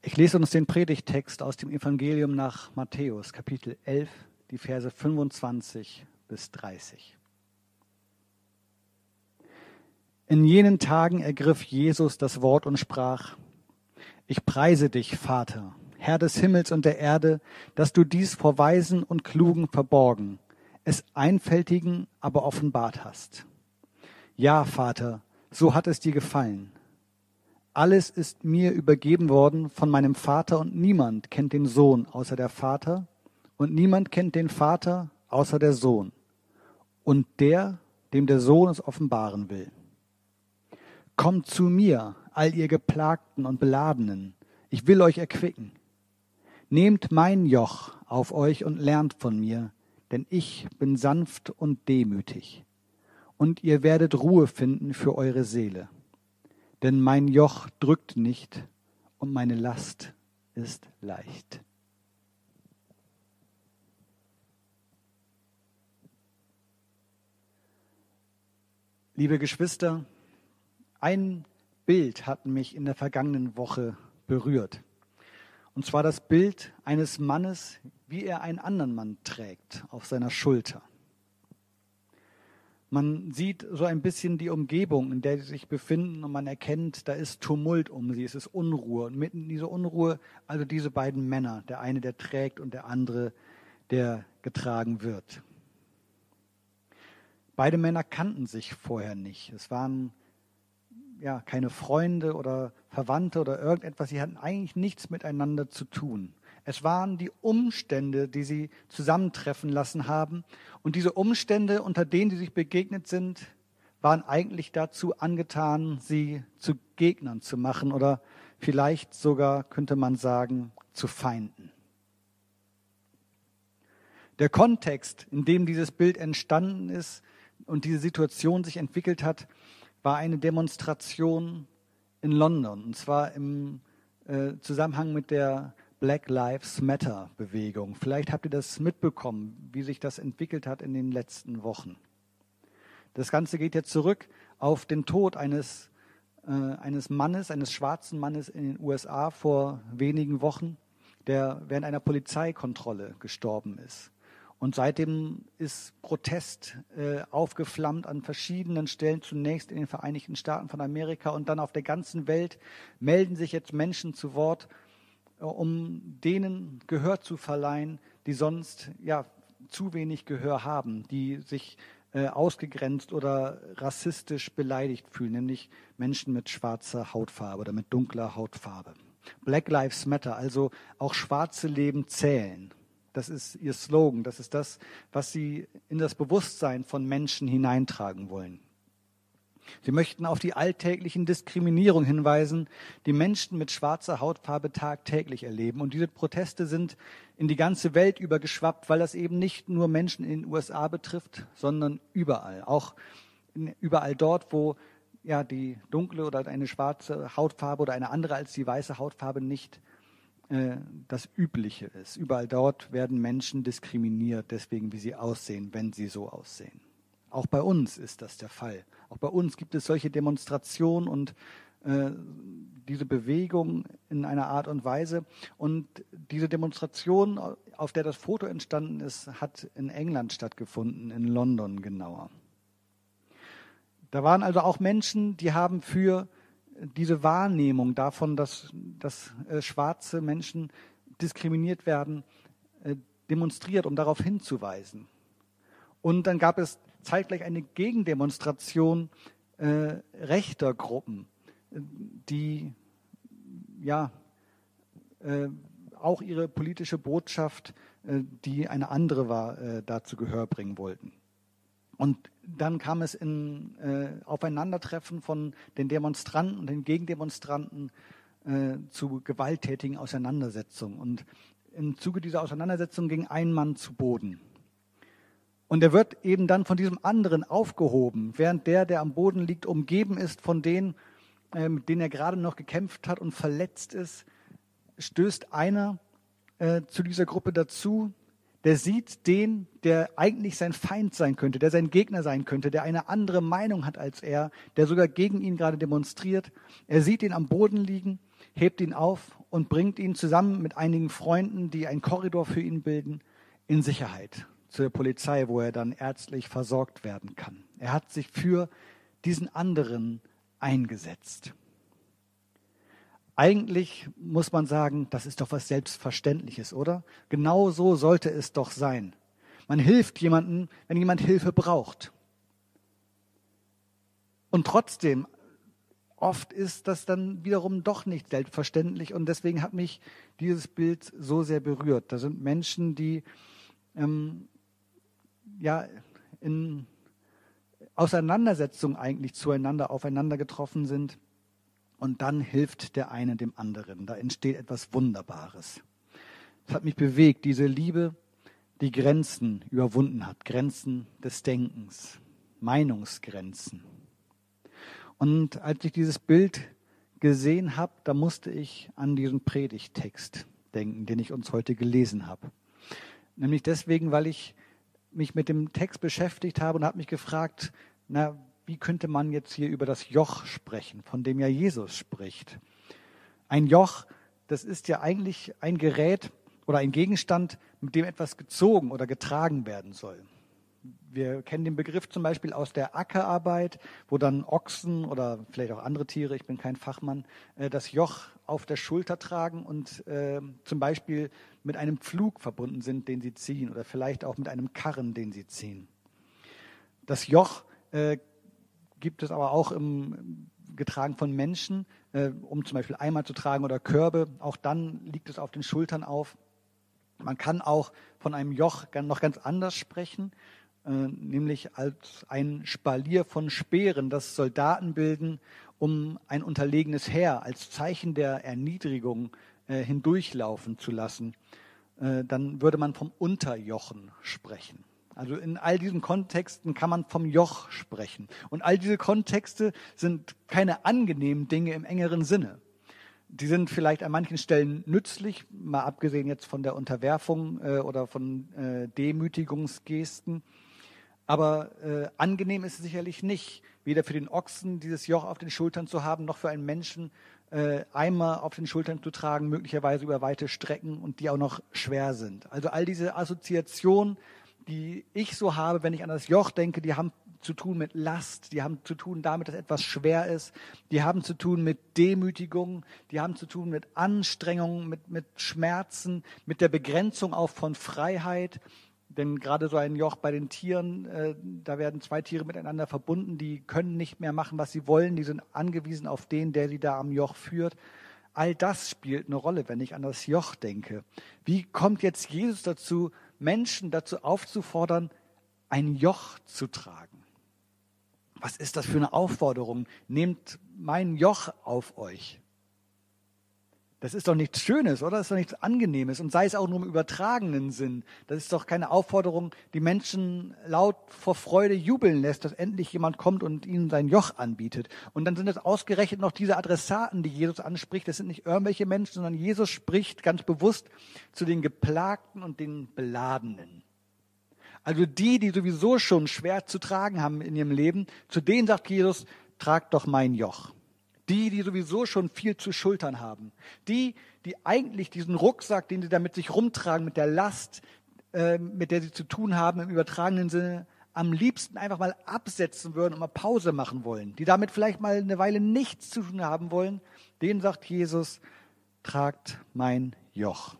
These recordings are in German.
Ich lese uns den Predigtext aus dem Evangelium nach Matthäus, Kapitel 11, die Verse 25 bis 30. In jenen Tagen ergriff Jesus das Wort und sprach, Ich preise dich, Vater, Herr des Himmels und der Erde, dass du dies vor Weisen und Klugen verborgen, es Einfältigen aber offenbart hast. Ja, Vater, so hat es dir gefallen. Alles ist mir übergeben worden von meinem Vater und niemand kennt den Sohn außer der Vater und niemand kennt den Vater außer der Sohn und der, dem der Sohn es offenbaren will. Kommt zu mir, all ihr Geplagten und Beladenen, ich will euch erquicken. Nehmt mein Joch auf euch und lernt von mir, denn ich bin sanft und demütig, und ihr werdet Ruhe finden für eure Seele. Denn mein Joch drückt nicht und meine Last ist leicht. Liebe Geschwister, ein Bild hat mich in der vergangenen Woche berührt. Und zwar das Bild eines Mannes, wie er einen anderen Mann trägt auf seiner Schulter. Man sieht so ein bisschen die Umgebung, in der sie sich befinden und man erkennt, da ist Tumult um sie, es ist Unruhe. Und mitten in dieser Unruhe, also diese beiden Männer, der eine, der trägt und der andere, der getragen wird. Beide Männer kannten sich vorher nicht. Es waren ja keine Freunde oder Verwandte oder irgendetwas. Sie hatten eigentlich nichts miteinander zu tun. Es waren die Umstände, die sie zusammentreffen lassen haben. Und diese Umstände, unter denen sie sich begegnet sind, waren eigentlich dazu angetan, sie zu Gegnern zu machen oder vielleicht sogar, könnte man sagen, zu Feinden. Der Kontext, in dem dieses Bild entstanden ist, und diese Situation sich entwickelt hat, war eine Demonstration in London, und zwar im äh, Zusammenhang mit der Black Lives Matter Bewegung. Vielleicht habt ihr das mitbekommen, wie sich das entwickelt hat in den letzten Wochen. Das Ganze geht jetzt zurück auf den Tod eines, äh, eines Mannes, eines schwarzen Mannes in den USA vor wenigen Wochen, der während einer Polizeikontrolle gestorben ist. Und seitdem ist Protest äh, aufgeflammt an verschiedenen Stellen, zunächst in den Vereinigten Staaten von Amerika und dann auf der ganzen Welt melden sich jetzt Menschen zu Wort, um denen Gehör zu verleihen, die sonst ja zu wenig Gehör haben, die sich äh, ausgegrenzt oder rassistisch beleidigt fühlen, nämlich Menschen mit schwarzer Hautfarbe oder mit dunkler Hautfarbe. Black Lives Matter, also auch schwarze Leben zählen. Das ist ihr Slogan. Das ist das, was sie in das Bewusstsein von Menschen hineintragen wollen. Sie möchten auf die alltäglichen Diskriminierung hinweisen, die Menschen mit schwarzer Hautfarbe tagtäglich erleben. Und diese Proteste sind in die ganze Welt übergeschwappt, weil das eben nicht nur Menschen in den USA betrifft, sondern überall. Auch überall dort, wo ja die dunkle oder eine schwarze Hautfarbe oder eine andere als die weiße Hautfarbe nicht äh, das Übliche ist. Überall dort werden Menschen diskriminiert, deswegen wie sie aussehen, wenn sie so aussehen. Auch bei uns ist das der Fall. Auch bei uns gibt es solche Demonstrationen und äh, diese Bewegung in einer Art und Weise. Und diese Demonstration, auf der das Foto entstanden ist, hat in England stattgefunden, in London genauer. Da waren also auch Menschen, die haben für diese Wahrnehmung davon, dass, dass äh, schwarze Menschen diskriminiert werden, äh, demonstriert, um darauf hinzuweisen. Und dann gab es zeitgleich eine Gegendemonstration äh, rechter Gruppen, die ja äh, auch ihre politische Botschaft, äh, die eine andere war, äh, dazu Gehör bringen wollten. Und dann kam es in äh, Aufeinandertreffen von den Demonstranten und den Gegendemonstranten äh, zu gewalttätigen Auseinandersetzungen. Und im Zuge dieser Auseinandersetzung ging ein Mann zu Boden. Und er wird eben dann von diesem anderen aufgehoben, während der, der am Boden liegt, umgeben ist von denen, äh, mit denen er gerade noch gekämpft hat und verletzt ist, stößt einer äh, zu dieser Gruppe dazu, der sieht den, der eigentlich sein Feind sein könnte, der sein Gegner sein könnte, der eine andere Meinung hat als er, der sogar gegen ihn gerade demonstriert. Er sieht ihn am Boden liegen, hebt ihn auf und bringt ihn zusammen mit einigen Freunden, die einen Korridor für ihn bilden, in Sicherheit zur Polizei, wo er dann ärztlich versorgt werden kann. Er hat sich für diesen anderen eingesetzt. Eigentlich muss man sagen, das ist doch was Selbstverständliches, oder? Genau so sollte es doch sein. Man hilft jemandem, wenn jemand Hilfe braucht. Und trotzdem, oft ist das dann wiederum doch nicht selbstverständlich und deswegen hat mich dieses Bild so sehr berührt. Da sind Menschen, die ähm, ja in Auseinandersetzung eigentlich zueinander aufeinander getroffen sind und dann hilft der eine dem anderen. Da entsteht etwas Wunderbares. Es hat mich bewegt, diese Liebe, die Grenzen überwunden hat, Grenzen des Denkens, Meinungsgrenzen. Und als ich dieses Bild gesehen habe, da musste ich an diesen Predigtext denken, den ich uns heute gelesen habe. Nämlich deswegen, weil ich mich mit dem Text beschäftigt habe und habe mich gefragt, na, wie könnte man jetzt hier über das Joch sprechen, von dem ja Jesus spricht? Ein Joch, das ist ja eigentlich ein Gerät oder ein Gegenstand, mit dem etwas gezogen oder getragen werden soll. Wir kennen den Begriff zum Beispiel aus der Ackerarbeit, wo dann Ochsen oder vielleicht auch andere Tiere, ich bin kein Fachmann, äh, das Joch auf der Schulter tragen und äh, zum Beispiel mit einem Pflug verbunden sind, den sie ziehen, oder vielleicht auch mit einem Karren, den sie ziehen. Das Joch äh, gibt es aber auch im, getragen von Menschen, äh, um zum Beispiel Eimer zu tragen oder Körbe. Auch dann liegt es auf den Schultern auf. Man kann auch von einem Joch noch ganz anders sprechen. Äh, nämlich als ein Spalier von Speeren, das Soldaten bilden, um ein unterlegenes Heer als Zeichen der Erniedrigung äh, hindurchlaufen zu lassen. Äh, dann würde man vom Unterjochen sprechen. Also in all diesen Kontexten kann man vom Joch sprechen. Und all diese Kontexte sind keine angenehmen Dinge im engeren Sinne. Die sind vielleicht an manchen Stellen nützlich, mal abgesehen jetzt von der Unterwerfung äh, oder von äh, Demütigungsgesten. Aber äh, angenehm ist es sicherlich nicht, weder für den Ochsen dieses Joch auf den Schultern zu haben, noch für einen Menschen äh, Eimer auf den Schultern zu tragen, möglicherweise über weite Strecken und die auch noch schwer sind. Also all diese Assoziationen, die ich so habe, wenn ich an das Joch denke, die haben zu tun mit Last, die haben zu tun damit, dass etwas schwer ist, die haben zu tun mit Demütigung, die haben zu tun mit Anstrengung, mit, mit Schmerzen, mit der Begrenzung auch von Freiheit. Denn gerade so ein Joch bei den Tieren, äh, da werden zwei Tiere miteinander verbunden, die können nicht mehr machen, was sie wollen, die sind angewiesen auf den, der sie da am Joch führt. All das spielt eine Rolle, wenn ich an das Joch denke. Wie kommt jetzt Jesus dazu, Menschen dazu aufzufordern, ein Joch zu tragen? Was ist das für eine Aufforderung? Nehmt mein Joch auf euch. Das ist doch nichts Schönes, oder? Das ist doch nichts Angenehmes. Und sei es auch nur im übertragenen Sinn. Das ist doch keine Aufforderung, die Menschen laut vor Freude jubeln lässt, dass endlich jemand kommt und ihnen sein Joch anbietet. Und dann sind es ausgerechnet noch diese Adressaten, die Jesus anspricht. Das sind nicht irgendwelche Menschen, sondern Jesus spricht ganz bewusst zu den Geplagten und den Beladenen. Also die, die sowieso schon schwer zu tragen haben in ihrem Leben, zu denen sagt Jesus, tragt doch mein Joch. Die, die sowieso schon viel zu schultern haben. Die, die eigentlich diesen Rucksack, den sie da mit sich rumtragen, mit der Last, äh, mit der sie zu tun haben, im übertragenen Sinne, am liebsten einfach mal absetzen würden und mal Pause machen wollen. Die damit vielleicht mal eine Weile nichts zu tun haben wollen. Denen sagt Jesus, tragt mein Joch.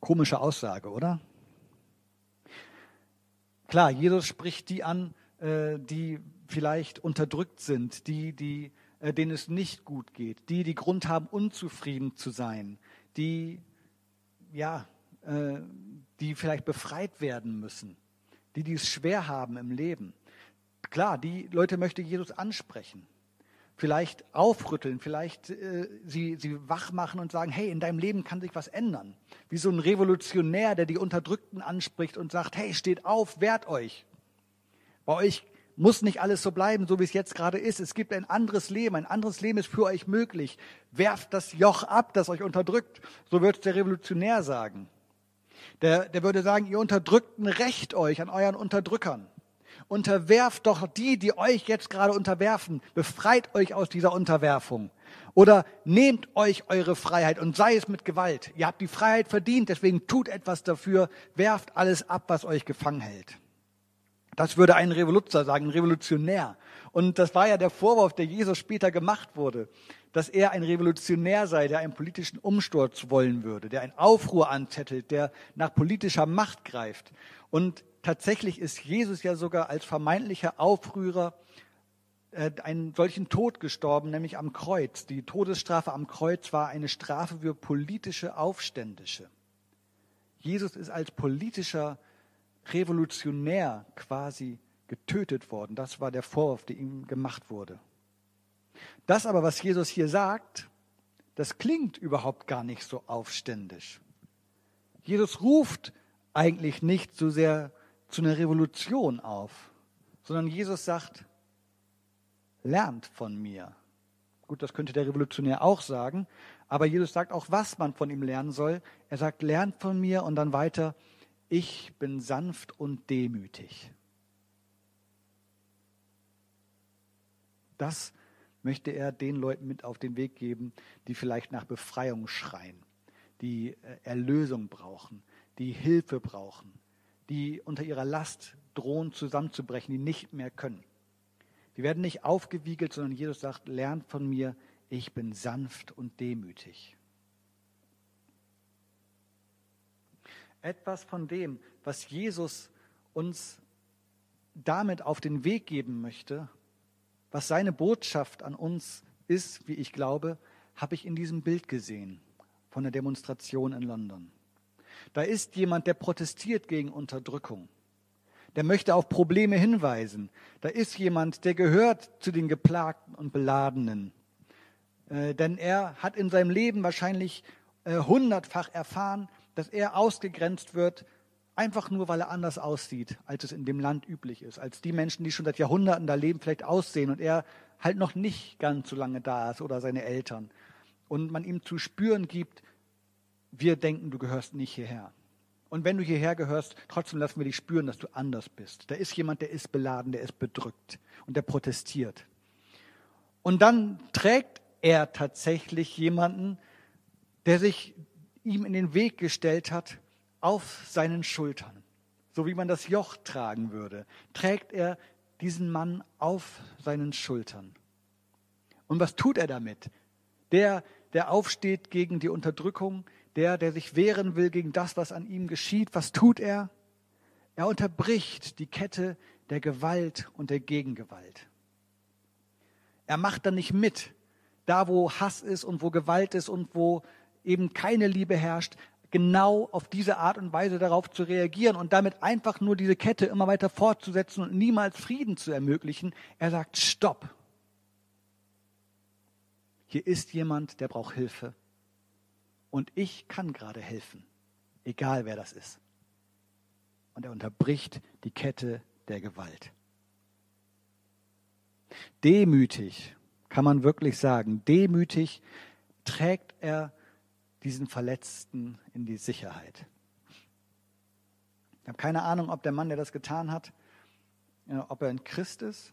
Komische Aussage, oder? Klar, Jesus spricht die an, äh, die vielleicht unterdrückt sind, die, die, äh, denen es nicht gut geht, die, die Grund haben, unzufrieden zu sein, die, ja, äh, die vielleicht befreit werden müssen, die, die es schwer haben im Leben. Klar, die Leute möchte Jesus ansprechen, vielleicht aufrütteln, vielleicht äh, sie, sie wach machen und sagen, hey, in deinem Leben kann sich was ändern. Wie so ein Revolutionär, der die Unterdrückten anspricht und sagt, hey, steht auf, wehrt euch. Bei euch muss nicht alles so bleiben, so wie es jetzt gerade ist. Es gibt ein anderes Leben. Ein anderes Leben ist für euch möglich. Werft das Joch ab, das euch unterdrückt. So wird es der Revolutionär sagen. Der, der würde sagen, ihr Unterdrückten rächt euch an euren Unterdrückern. Unterwerft doch die, die euch jetzt gerade unterwerfen. Befreit euch aus dieser Unterwerfung. Oder nehmt euch eure Freiheit und sei es mit Gewalt. Ihr habt die Freiheit verdient, deswegen tut etwas dafür, werft alles ab, was euch gefangen hält. Das würde ein Revoluzer sagen, ein Revolutionär. Und das war ja der Vorwurf, der Jesus später gemacht wurde, dass er ein Revolutionär sei, der einen politischen Umsturz wollen würde, der einen Aufruhr anzettelt, der nach politischer Macht greift. Und tatsächlich ist Jesus ja sogar als vermeintlicher Aufrührer äh, einen solchen Tod gestorben, nämlich am Kreuz. Die Todesstrafe am Kreuz war eine Strafe für politische Aufständische. Jesus ist als politischer Revolutionär quasi getötet worden. Das war der Vorwurf, der ihm gemacht wurde. Das aber, was Jesus hier sagt, das klingt überhaupt gar nicht so aufständisch. Jesus ruft eigentlich nicht so sehr zu einer Revolution auf, sondern Jesus sagt, lernt von mir. Gut, das könnte der Revolutionär auch sagen, aber Jesus sagt auch, was man von ihm lernen soll. Er sagt, lernt von mir und dann weiter, ich bin sanft und demütig. Das möchte er den Leuten mit auf den Weg geben, die vielleicht nach Befreiung schreien, die äh, Erlösung brauchen, die Hilfe brauchen, die unter ihrer Last drohen zusammenzubrechen, die nicht mehr können. Die werden nicht aufgewiegelt, sondern Jesus sagt, lernt von mir, ich bin sanft und demütig. Etwas von dem, was Jesus uns damit auf den Weg geben möchte, was seine Botschaft an uns ist, wie ich glaube, habe ich in diesem Bild gesehen von der Demonstration in London. Da ist jemand, der protestiert gegen Unterdrückung. Der möchte auf Probleme hinweisen. Da ist jemand, der gehört zu den Geplagten und Beladenen. Äh, denn er hat in seinem Leben wahrscheinlich äh, hundertfach erfahren, dass er ausgegrenzt wird, einfach nur weil er anders aussieht, als es in dem Land üblich ist, als die Menschen, die schon seit Jahrhunderten da leben, vielleicht aussehen und er halt noch nicht ganz so lange da ist oder seine Eltern. Und man ihm zu spüren gibt, wir denken, du gehörst nicht hierher. Und wenn du hierher gehörst, trotzdem lassen wir dich spüren, dass du anders bist. Da ist jemand, der ist beladen, der ist bedrückt und der protestiert. Und dann trägt er tatsächlich jemanden, der sich ihm in den Weg gestellt hat, auf seinen Schultern. So wie man das Joch tragen würde, trägt er diesen Mann auf seinen Schultern. Und was tut er damit? Der, der aufsteht gegen die Unterdrückung, der, der sich wehren will gegen das, was an ihm geschieht, was tut er? Er unterbricht die Kette der Gewalt und der Gegengewalt. Er macht dann nicht mit, da wo Hass ist und wo Gewalt ist und wo eben keine Liebe herrscht, genau auf diese Art und Weise darauf zu reagieren und damit einfach nur diese Kette immer weiter fortzusetzen und niemals Frieden zu ermöglichen. Er sagt, stopp. Hier ist jemand, der braucht Hilfe. Und ich kann gerade helfen, egal wer das ist. Und er unterbricht die Kette der Gewalt. Demütig kann man wirklich sagen, demütig trägt er diesen Verletzten in die Sicherheit. Ich habe keine Ahnung, ob der Mann, der das getan hat, ob er ein Christ ist,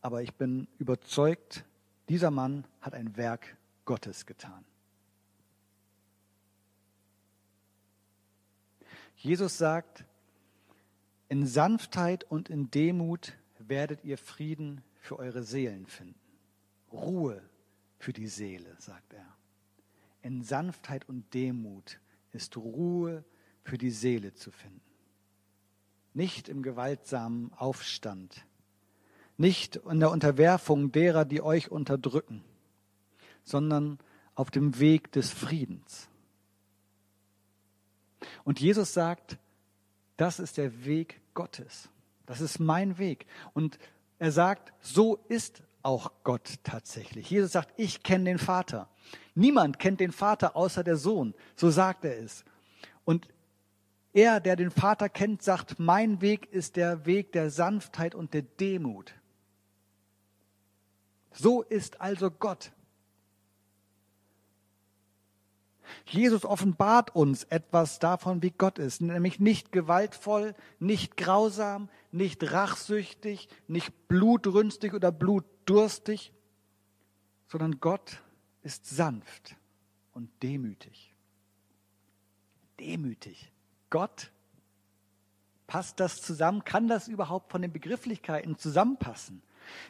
aber ich bin überzeugt, dieser Mann hat ein Werk Gottes getan. Jesus sagt, in Sanftheit und in Demut werdet ihr Frieden für eure Seelen finden. Ruhe für die Seele, sagt er. In Sanftheit und Demut ist Ruhe für die Seele zu finden. Nicht im gewaltsamen Aufstand, nicht in der Unterwerfung derer, die euch unterdrücken, sondern auf dem Weg des Friedens. Und Jesus sagt, das ist der Weg Gottes. Das ist mein Weg. Und er sagt, so ist auch Gott tatsächlich. Jesus sagt, ich kenne den Vater. Niemand kennt den Vater außer der Sohn. So sagt er es. Und er, der den Vater kennt, sagt, mein Weg ist der Weg der Sanftheit und der Demut. So ist also Gott. Jesus offenbart uns etwas davon, wie Gott ist, nämlich nicht gewaltvoll, nicht grausam, nicht rachsüchtig, nicht blutrünstig oder blutdurstig, sondern Gott ist sanft und demütig. Demütig. Gott, passt das zusammen? Kann das überhaupt von den Begrifflichkeiten zusammenpassen?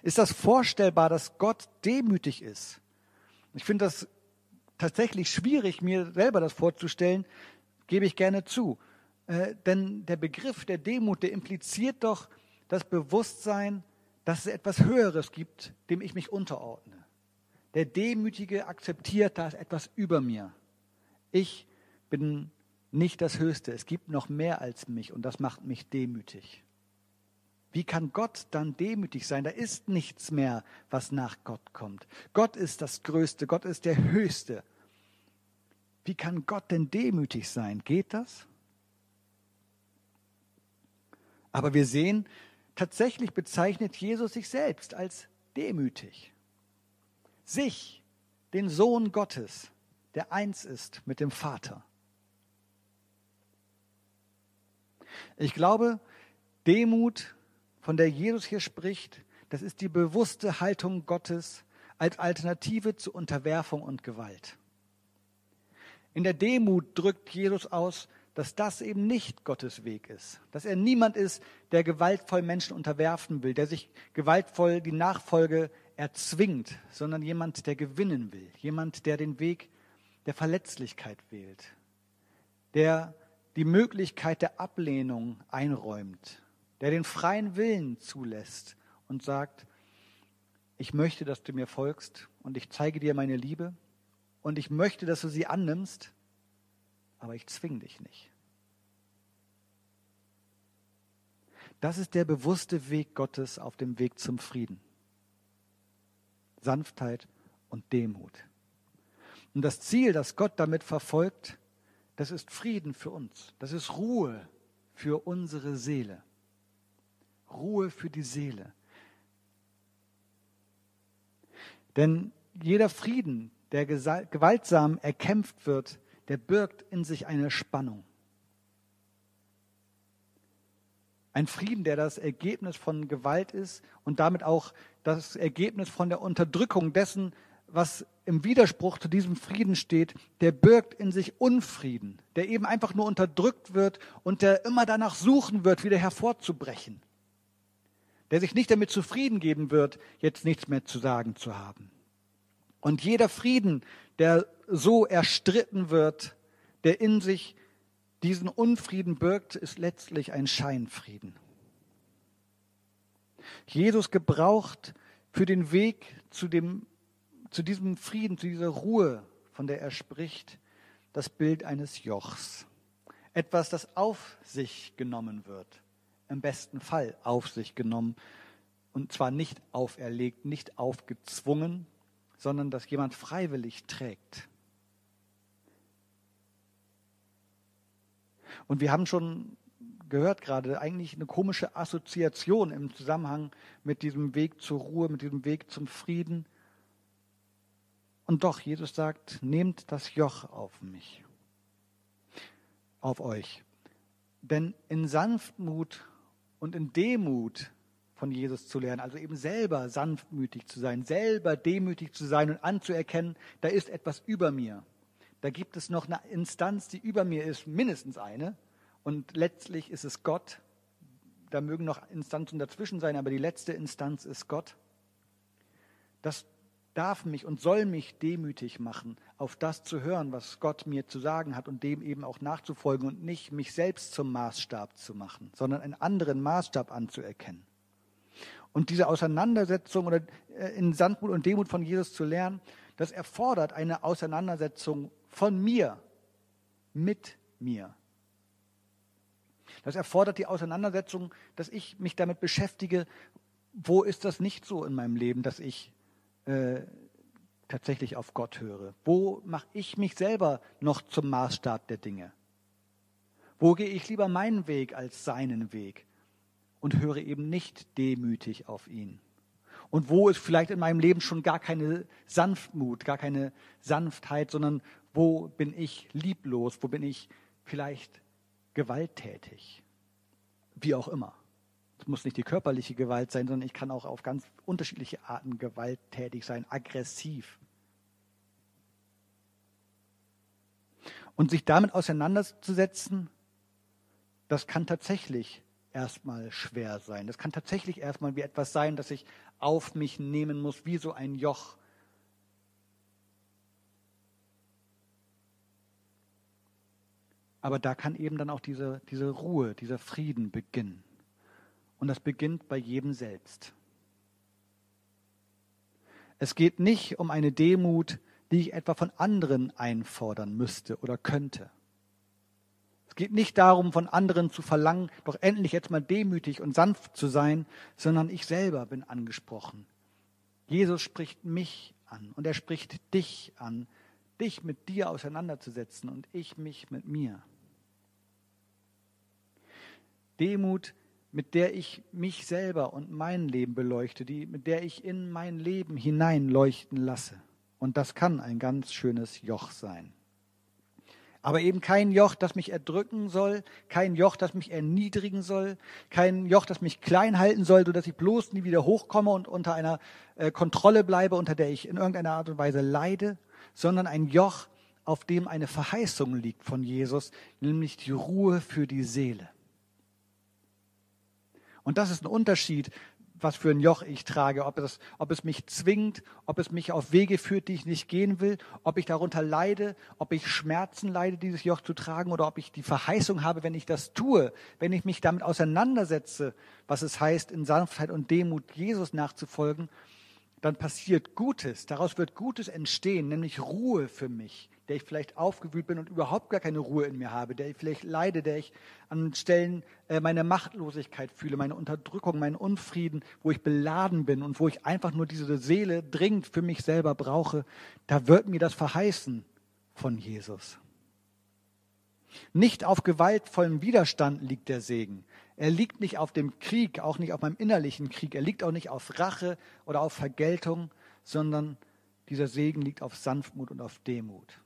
Ist das vorstellbar, dass Gott demütig ist? Ich finde das tatsächlich schwierig, mir selber das vorzustellen, gebe ich gerne zu. Äh, denn der Begriff der Demut, der impliziert doch das Bewusstsein, dass es etwas Höheres gibt, dem ich mich unterordne. Der Demütige akzeptiert, da etwas über mir. Ich bin nicht das Höchste. Es gibt noch mehr als mich und das macht mich demütig. Wie kann Gott dann demütig sein? Da ist nichts mehr, was nach Gott kommt. Gott ist das Größte, Gott ist der Höchste. Wie kann Gott denn demütig sein? Geht das? Aber wir sehen, tatsächlich bezeichnet Jesus sich selbst als demütig. Sich, den Sohn Gottes, der eins ist mit dem Vater. Ich glaube, Demut, von der Jesus hier spricht, das ist die bewusste Haltung Gottes als Alternative zu Unterwerfung und Gewalt. In der Demut drückt Jesus aus, dass das eben nicht Gottes Weg ist, dass er niemand ist, der gewaltvoll Menschen unterwerfen will, der sich gewaltvoll die Nachfolge erzwingt, sondern jemand, der gewinnen will, jemand, der den Weg der Verletzlichkeit wählt, der die Möglichkeit der Ablehnung einräumt, der den freien Willen zulässt und sagt, ich möchte, dass du mir folgst und ich zeige dir meine Liebe und ich möchte, dass du sie annimmst aber ich zwinge dich nicht. Das ist der bewusste Weg Gottes auf dem Weg zum Frieden. Sanftheit und Demut. Und das Ziel, das Gott damit verfolgt, das ist Frieden für uns. Das ist Ruhe für unsere Seele. Ruhe für die Seele. Denn jeder Frieden, der gewaltsam erkämpft wird, der birgt in sich eine Spannung. Ein Frieden, der das Ergebnis von Gewalt ist und damit auch das Ergebnis von der Unterdrückung dessen, was im Widerspruch zu diesem Frieden steht, der birgt in sich Unfrieden, der eben einfach nur unterdrückt wird und der immer danach suchen wird, wieder hervorzubrechen, der sich nicht damit zufrieden geben wird, jetzt nichts mehr zu sagen zu haben. Und jeder Frieden, der so erstritten wird, der in sich diesen Unfrieden birgt, ist letztlich ein Scheinfrieden. Jesus gebraucht für den Weg zu, dem, zu diesem Frieden, zu dieser Ruhe, von der er spricht, das Bild eines Jochs. Etwas, das auf sich genommen wird. Im besten Fall auf sich genommen. Und zwar nicht auferlegt, nicht aufgezwungen, sondern das jemand freiwillig trägt. Und wir haben schon gehört gerade, eigentlich eine komische Assoziation im Zusammenhang mit diesem Weg zur Ruhe, mit diesem Weg zum Frieden. Und doch, Jesus sagt, nehmt das Joch auf mich, auf euch. Denn in Sanftmut und in Demut von Jesus zu lernen, also eben selber sanftmütig zu sein, selber demütig zu sein und anzuerkennen, da ist etwas über mir. Da gibt es noch eine Instanz, die über mir ist, mindestens eine. Und letztlich ist es Gott. Da mögen noch Instanzen dazwischen sein, aber die letzte Instanz ist Gott. Das darf mich und soll mich demütig machen, auf das zu hören, was Gott mir zu sagen hat und dem eben auch nachzufolgen und nicht mich selbst zum Maßstab zu machen, sondern einen anderen Maßstab anzuerkennen. Und diese Auseinandersetzung oder äh, in Sandmut und Demut von Jesus zu lernen, das erfordert eine Auseinandersetzung von mir mit mir. Das erfordert die Auseinandersetzung, dass ich mich damit beschäftige, wo ist das nicht so in meinem Leben, dass ich äh, tatsächlich auf Gott höre? Wo mache ich mich selber noch zum Maßstab der Dinge? Wo gehe ich lieber meinen Weg als seinen Weg und höre eben nicht demütig auf ihn. Und wo ist vielleicht in meinem Leben schon gar keine Sanftmut, gar keine Sanftheit, sondern wo bin ich lieblos, wo bin ich vielleicht gewalttätig, wie auch immer. Es muss nicht die körperliche Gewalt sein, sondern ich kann auch auf ganz unterschiedliche Arten gewalttätig sein, aggressiv. Und sich damit auseinanderzusetzen, das kann tatsächlich erstmal schwer sein. Das kann tatsächlich erstmal wie etwas sein, das ich auf mich nehmen muss, wie so ein Joch. Aber da kann eben dann auch diese, diese Ruhe, dieser Frieden beginnen. Und das beginnt bei jedem selbst. Es geht nicht um eine Demut, die ich etwa von anderen einfordern müsste oder könnte. Es geht nicht darum, von anderen zu verlangen, doch endlich jetzt mal demütig und sanft zu sein, sondern ich selber bin angesprochen. Jesus spricht mich an und er spricht dich an, dich mit dir auseinanderzusetzen und ich mich mit mir. Demut mit der ich mich selber und mein Leben beleuchte, die, mit der ich in mein Leben hineinleuchten lasse. Und das kann ein ganz schönes Joch sein. Aber eben kein Joch, das mich erdrücken soll, kein Joch, das mich erniedrigen soll, kein Joch, das mich klein halten soll, sodass ich bloß nie wieder hochkomme und unter einer äh, Kontrolle bleibe, unter der ich in irgendeiner Art und Weise leide, sondern ein Joch, auf dem eine Verheißung liegt von Jesus, nämlich die Ruhe für die Seele. Und das ist ein Unterschied, was für ein Joch ich trage, ob es, ob es mich zwingt, ob es mich auf Wege führt, die ich nicht gehen will, ob ich darunter leide, ob ich Schmerzen leide, dieses Joch zu tragen, oder ob ich die Verheißung habe, wenn ich das tue, wenn ich mich damit auseinandersetze, was es heißt, in Sanftheit und Demut Jesus nachzufolgen, dann passiert Gutes, daraus wird Gutes entstehen, nämlich Ruhe für mich, der ich vielleicht aufgewühlt bin und überhaupt gar keine Ruhe in mir habe, der ich vielleicht leide, der ich an Stellen äh, meine Machtlosigkeit fühle, meine Unterdrückung, meinen Unfrieden, wo ich beladen bin und wo ich einfach nur diese Seele dringend für mich selber brauche, da wird mir das verheißen von Jesus. Nicht auf gewaltvollem Widerstand liegt der Segen. Er liegt nicht auf dem Krieg, auch nicht auf meinem innerlichen Krieg. Er liegt auch nicht auf Rache oder auf Vergeltung, sondern dieser Segen liegt auf Sanftmut und auf Demut.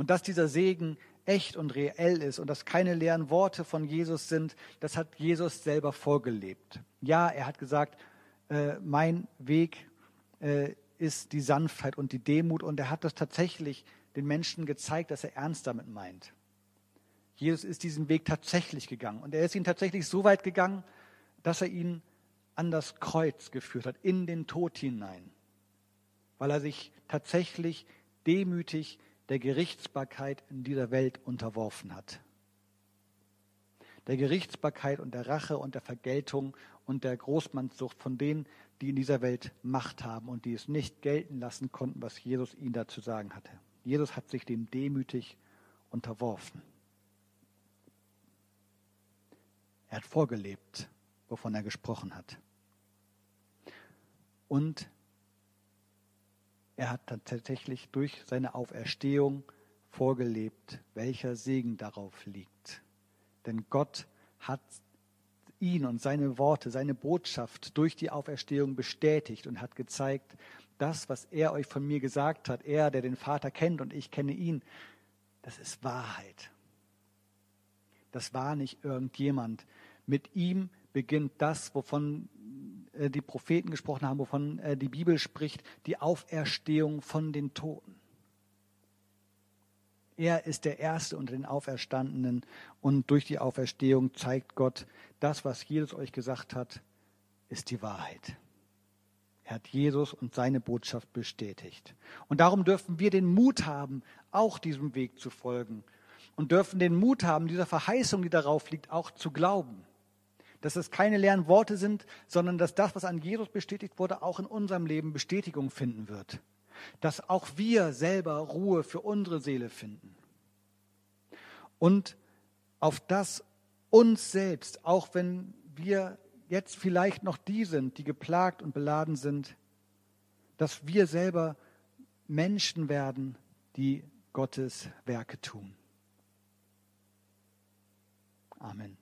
Und dass dieser Segen echt und reell ist und dass keine leeren Worte von Jesus sind, das hat Jesus selber vorgelebt. Ja, er hat gesagt, äh, mein Weg äh, ist die Sanftheit und die Demut und er hat das tatsächlich den Menschen gezeigt, dass er ernst damit meint. Jesus ist diesen Weg tatsächlich gegangen und er ist ihn tatsächlich so weit gegangen, dass er ihn an das Kreuz geführt hat, in den Tod hinein, weil er sich tatsächlich demütig der Gerichtsbarkeit in dieser Welt unterworfen hat. Der Gerichtsbarkeit und der Rache und der Vergeltung und der Großmannssucht von denen, die in dieser Welt Macht haben und die es nicht gelten lassen konnten, was Jesus ihnen dazu sagen hatte. Jesus hat sich dem demütig unterworfen. Er hat vorgelebt, wovon er gesprochen hat. Und er hat tatsächlich durch seine Auferstehung vorgelebt, welcher Segen darauf liegt. Denn Gott hat ihn und seine Worte, seine Botschaft durch die Auferstehung bestätigt und hat gezeigt, das, was er euch von mir gesagt hat, er, der den Vater kennt und ich kenne ihn, das ist Wahrheit. Das war nicht irgendjemand. Mit ihm beginnt das, wovon äh, die Propheten gesprochen haben, wovon äh, die Bibel spricht, die Auferstehung von den Toten. Er ist der Erste unter den Auferstandenen und durch die Auferstehung zeigt Gott, das, was Jesus euch gesagt hat, ist die Wahrheit. Er hat Jesus und seine Botschaft bestätigt. Und darum dürfen wir den Mut haben, auch diesem Weg zu folgen und dürfen den Mut haben, dieser Verheißung, die darauf liegt, auch zu glauben dass es keine leeren Worte sind, sondern dass das, was an Jesus bestätigt wurde, auch in unserem Leben Bestätigung finden wird. Dass auch wir selber Ruhe für unsere Seele finden. Und auf das uns selbst, auch wenn wir jetzt vielleicht noch die sind, die geplagt und beladen sind, dass wir selber Menschen werden, die Gottes Werke tun. Amen.